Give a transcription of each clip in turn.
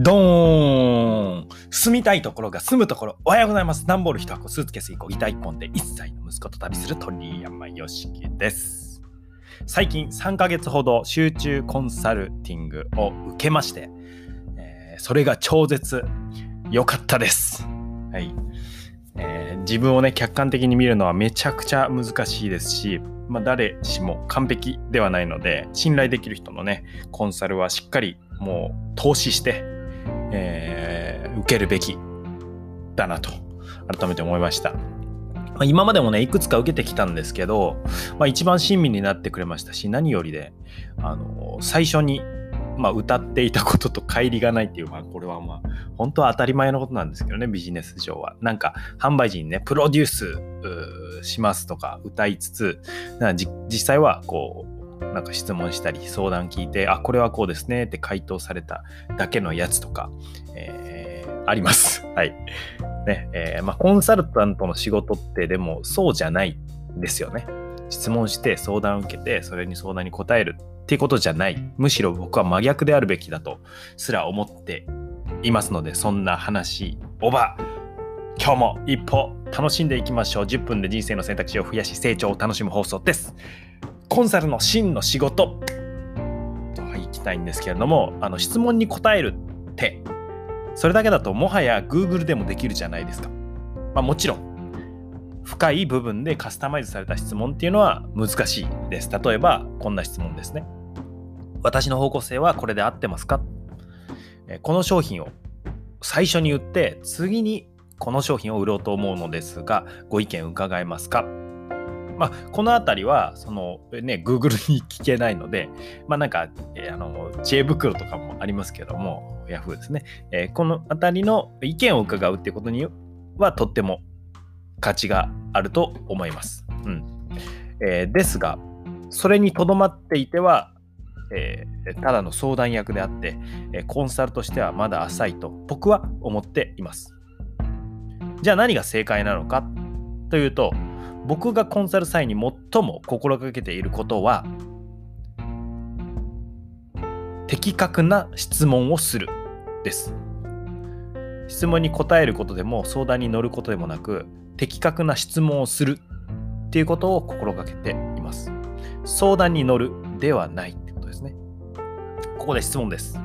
ドーン住みたいところが住むところ。おはようございます。段ボール一箱、スーツケース1個、ギター1本で1歳の息子と旅する鳥山よしきです。最近3ヶ月ほど集中コンサルティングを受けまして、えー、それが超絶良かったです。はい。えー、自分をね、客観的に見るのはめちゃくちゃ難しいですし、まあ、誰しも完璧ではないので、信頼できる人のね、コンサルはしっかりもう投資して、えー、受けるべきだなと、改めて思いました。今までもね、いくつか受けてきたんですけど、まあ、一番親身になってくれましたし、何よりで、あの、最初にまあ、歌っていたことと乖離がないっていう、まあ、これはまあ、本当は当たり前のことなんですけどね、ビジネス上は。なんか、販売時にね、プロデュースしますとか歌いつつ、実際はこう、なんか質問したり、相談聞いて、あ、これはこうですねって回答されただけのやつとか、えー、あります。はい。ね、えー、まあ、コンサルタントの仕事ってでもそうじゃないんですよね。質問して相談を受けて、それに相談に答えるっていうことじゃない。むしろ僕は真逆であるべきだとすら思っていますので、そんな話、おば、今日も一歩楽しんでいきましょう。10分で人生の選択肢を増やし、成長を楽しむ放送です。コンサルの真の仕事とはいきたいんですけれども、あの質問に答えるって、それだけだともはや Google でもできるじゃないですか。まあ、もちろん、深い部分でカスタマイズされた質問っていうのは難しいです。例えば、こんな質問ですね。私の方向性はこれで合ってますか？この商品を最初に売って次にこの商品を売ろうと思うのですがご意見伺えますか？まあ、この辺りは、そのね、Google に聞けないので、まあなんか、えー、あの、知恵袋とかもありますけども、Yahoo ですね。えー、この辺りの意見を伺うっていうことには、とっても価値があると思います。うん。えー、ですが、それにとどまっていては、えー、ただの相談役であって、えコンサルとしてはまだ浅いと僕は思っています。じゃあ何が正解なのかというと僕がコンサル際に最も心がけていることは的確な質問をするです。質問に答えることでも相談に乗ることでもなく的確な質問をするっていうことを心がけています。相談に乗るではないってこと。ですね。ここで質問です。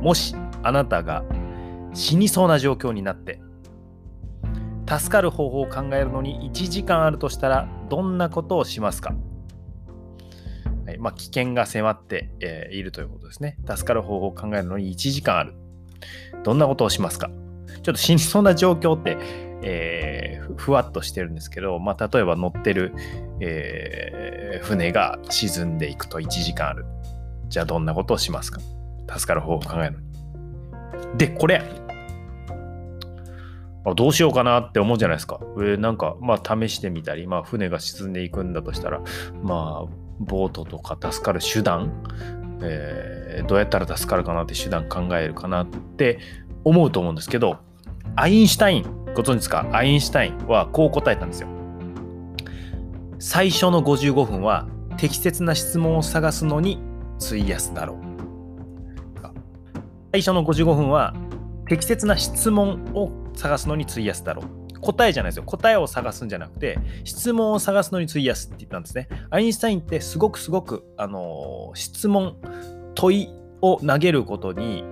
もしあなたが死にそうな状況になって助かる方法を考えるのに1時間あるとしたらどんなことをしますか、はいまあ、危険が迫って、えー、いるということですね。助かる方法を考えるのに1時間ある。どんなことをしますか？ちょっと死にそうな状況って、えー、ふわっとしてるんですけど、まあ、例えば乗ってる、えー、船が沈んでいくと1時間ある。じゃあどんなことをしますか？助かる方法を考えるのに。で、これ、あどうしようかなって思うじゃないですか。えなんか、まあ試してみたり、まあ船が沈んでいくんだとしたら、まあボートとか助かる手段、えー、どうやったら助かるかなって手段考えるかなって思うと思うんですけど、アインシュタイン、ご存知ですか？アインシュタインはこう答えたんですよ。最初の55分は適切な質問を探すのに費やすだろう。最初の55分は適切な質問を探すのに費やすだろう。答えじゃないですよ。答えを探すんじゃなくて、質問を探すのに費やすって言ったんですね。アインシュタインってすごくすごく、あの、質問、問いを投げることに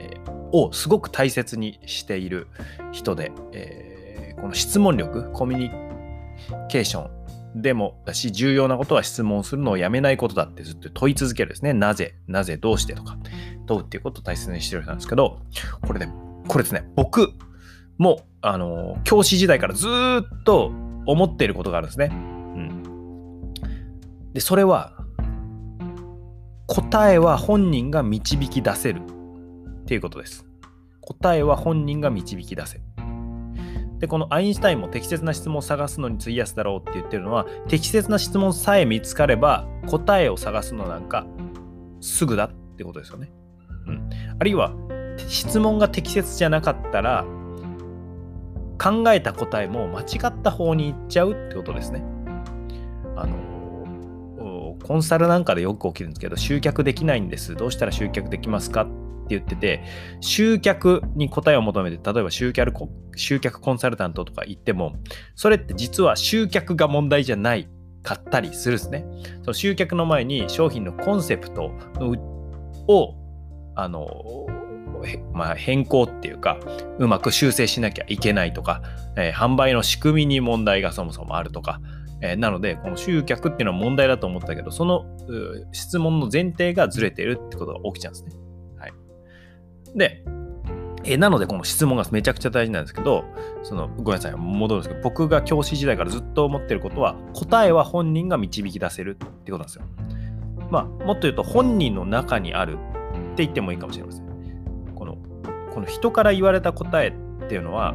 えをすごく大切にしている人で、えー、この質問力、コミュニケーションでもだし、重要なことは質問するのをやめないことだってずっと問い続けるですね。なぜ、なぜ、どうしてとか問うっていうことを大切にしてる人なんですけど、これね、これですね、僕も、あの、教師時代からずっと思っていることがあるんですね。うん。で、それは、答えは本人が導き出せるっていうことです。答えは本人が導き出せる。で、このアインシュタインも適切な質問を探すのに費やすだろうって言ってるのは、適切な質問さえ見つかれば、答えを探すのなんかすぐだってことですよね。うん。あるいは、質問が適切じゃなかったら、考えた答えも間違った方に行っちゃうってことですね。あの、コンサルなんかでよく起きるんですけど集客できないんですどうしたら集客できますかって言ってて集客に答えを求めて例えば集客集客コンサルタントとか言ってもそれって実は集客が問題じゃないかったりするんですねその集客の前に商品のコンセプトをあのまあ、変更っていうかうまく修正しなきゃいけないとか、えー、販売の仕組みに問題がそもそもあるとか、えー、なのでこの集客っていうのは問題だと思ったけどその質問の前提がずれてるってことが起きちゃうんですね。はい、で、え、なのでこの質問がめちゃくちゃ大事なんですけどそのごめんなさい戻るんですけど僕が教師時代からずっと思ってることは答えは本人が導き出せるってことなんですよ。まあもっと言うと本人の中にあるって言ってもいいかもしれません。この人から言われた答えっていうのは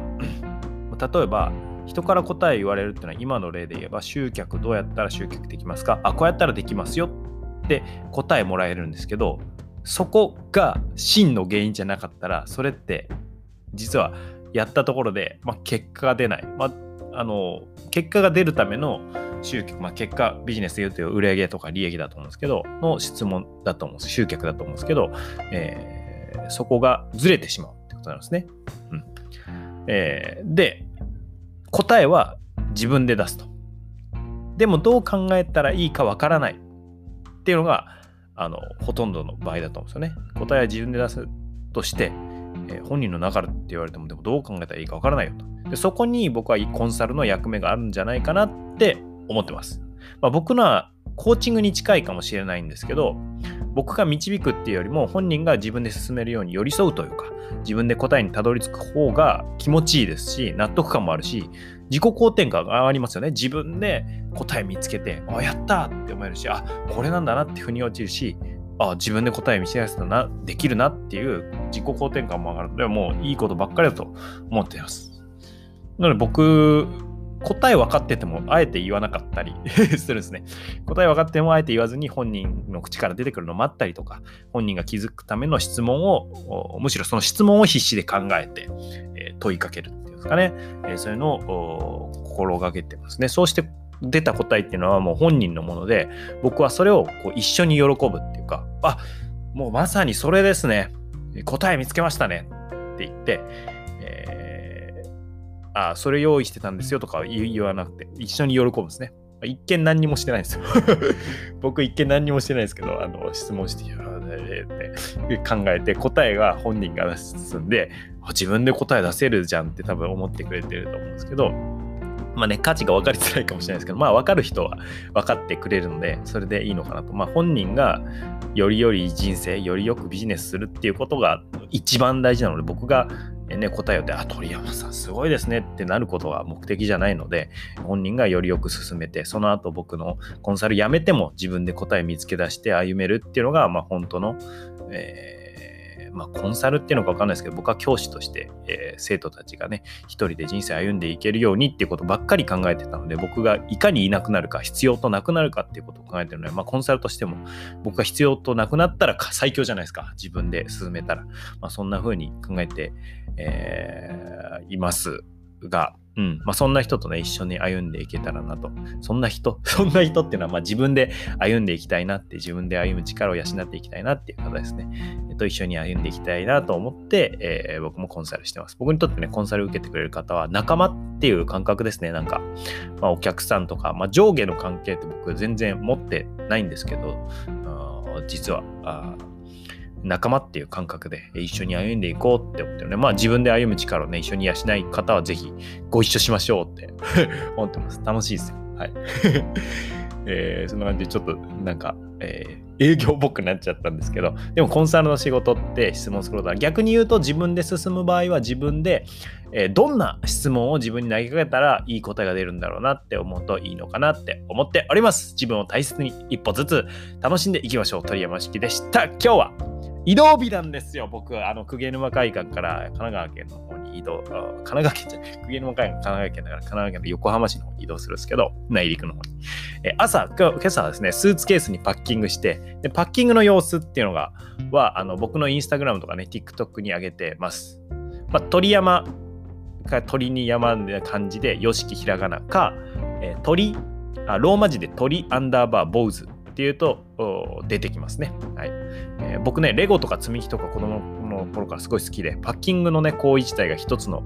例えば人から答え言われるっていうのは今の例で言えば集客どうやったら集客できますか？あこうやったらできますよって答えもらえるんですけどそこが真の原因じゃなかったらそれって実はやったところで、まあ、結果が出ない、まあ、あの結果が出るための集客、まあ、結果ビジネスで言うと売上とか利益だと思うんですけどの質問だと思うんです。集客だと思うんですけど、えー、そこがずれてしまうってことなんですね。うんえー、で答えは自分で出すと。でもどう考えたらいいかわからないっていうのがあのほとんどの場合だと思うんですよね。答えは自分で出すとして、えー、本人の中って言われてもでもどう考えたらいいかわからないよと。でそこに僕はコンサルの役目があるんじゃないかなって思ってます。まあ、僕のはコーチングに近いかもしれないんですけど、僕が導くっていうよりも本人が自分で進めるように寄り添うというか、自分で答えにたどり着く方が気持ちいいですし、納得感もあるし、自己肯定感が上がりますよね。自分で答え見つけて、あ、やったって思えるし、あ、これなんだなって腑に落ちるし、あ、自分で答え見せやすくな、できるなっていう自己肯定感も上がるので、もういいことばっかりだと思っています。なので僕答え分かっててもあえて言わなかったり するんですね。答え分かってもあえて言わずに本人の口から出てくるのを待ったりとか、本人が気づくための質問を、むしろその質問を必死で考えて、え、問いかけるっていうんですかね。え、そういうのを心がけてますね。そうして出た答えっていうのはもう本人のもので、僕はそれをこう一緒に喜ぶっていうか、あもうまさにそれですね。答え見つけましたねって言って、あ、それ用意してたんですよとか言わなくて、一緒に喜ぶんですね。一見何にもしてないんですよ。僕一見何にもしてないですけど、あの質問して、って考えて答えが本人が進んで、自分で答え出せるじゃんって多分思ってくれてると思うんですけど、まあね、価値が分かりづらいかもしれないですけど、まあ分かる人は分かってくれるので、それでいいのかなと。まあ本人がよりより人生、よりよくビジネスするっていうことが一番大事なので、僕がね、答えをって、あ、鳥山さんすごいですねってなることが目的じゃないので、本人がよりよく進めて、その後僕のコンサル辞めても自分で答え見つけ出して歩めるっていうのが、まあ本当の、えーまあ、コンサルっていうのか分かんないですけど、僕は教師として、えー、生徒たちがね、一人で人生歩んでいけるようにっていうことばっかり考えてたので、僕がいかにいなくなるか、必要となくなるかっていうことを考えてるので、まあ、コンサルとしても、僕が必要となくなったら最強じゃないですか。自分で進めたら。まあ、そんな風に考えて、えー、いますが、うん。まあ、そんな人とね、一緒に歩んでいけたらなと。そんな人、そんな人っていうのは、まあ、自分で歩んでいきたいなって、自分で歩む力を養っていきたいなっていう方ですね。えっと、一緒に歩んでいきたいなと思って、えー、僕もコンサルしてます。僕にとってね、コンサル受けてくれる方は、仲間っていう感覚ですね。なんか、まあ、お客さんとか、まあ、上下の関係って僕全然持ってないんですけど、実は、あ仲間っていう感覚で一緒に歩んでいこうって思ってるね。まあ自分で歩む力をね、一緒に養い方はぜひご一緒しましょうって 思ってます。楽しいですよ。はい。えー、そんな感じでちょっとなんか、えー、営業っぽくなっちゃったんですけど、でもコンサルの仕事って質問することは逆に言うと自分で進む場合は自分で、えー、どんな質問を自分に投げかけたらいい答えが出るんだろうなって思うといいのかなって思っております。自分を大切に一歩ずつ楽しんでいきましょう。鳥山式でした。今日は移動日なんですよ、僕。あの、鵠沼海岸から神奈川県の方に移動、神奈川県じゃない、鵠沼海岸神奈川県だから神奈川県の横浜市の方に移動するんですけど、内陸の方に。え朝、今朝はですね、スーツケースにパッキングして、でパッキングの様子っていうのが、は、あの僕のインスタグラムとかね、TikTok に上げてます。まあ、鳥山か鳥に山な感じで、よしきひらがなか、え、鳥あ、ローマ字で鳥アンダーバー坊主っていうと出てきますね。はいえー、僕ね、レゴとか積み木とか子供の頃からすごい好きで、パッキングのね、行為自体が一つの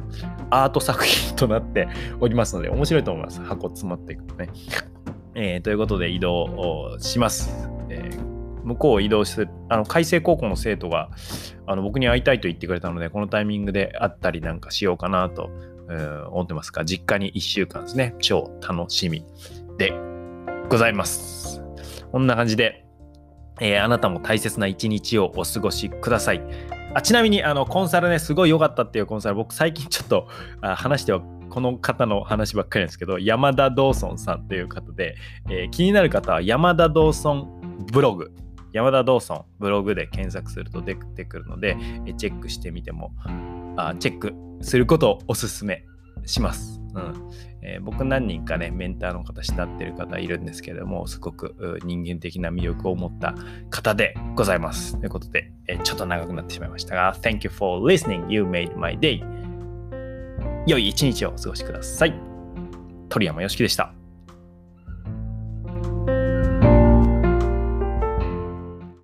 アート作品となって おりますので、面白いと思います。箱詰まっていくとね。えー、ということで移動します。えー向こうを移動してあの海星高校の生徒があの僕に会いたいと言ってくれたのでこのタイミングで会ったりなんかしようかなと、思ってますが実家に1週間ですね超楽しみでございますこんな感じで、えー、あなたも大切な一日をお過ごしください。あちなみにあのコンサルねすごい良かったっていうコンサル僕最近ちょっとあ話してはこの方の話ばっかりなんですけど山田ドーソンさんという方で、えー、気になる方は山田ドーソンブログ。山田ドーソンブログで検索すると出てくるので、チェックしてみてもあチェックすることをおすすめ。します。うんえー、僕何人かね、メンターの方慕ってる方いるんですけども、すごく人間的な魅力を持った方でございます。ということで、えー、ちょっと長くなってしまいましたが、Thank you for listening. You made my day. 良い一日をお過ごしください。鳥山よしきでした。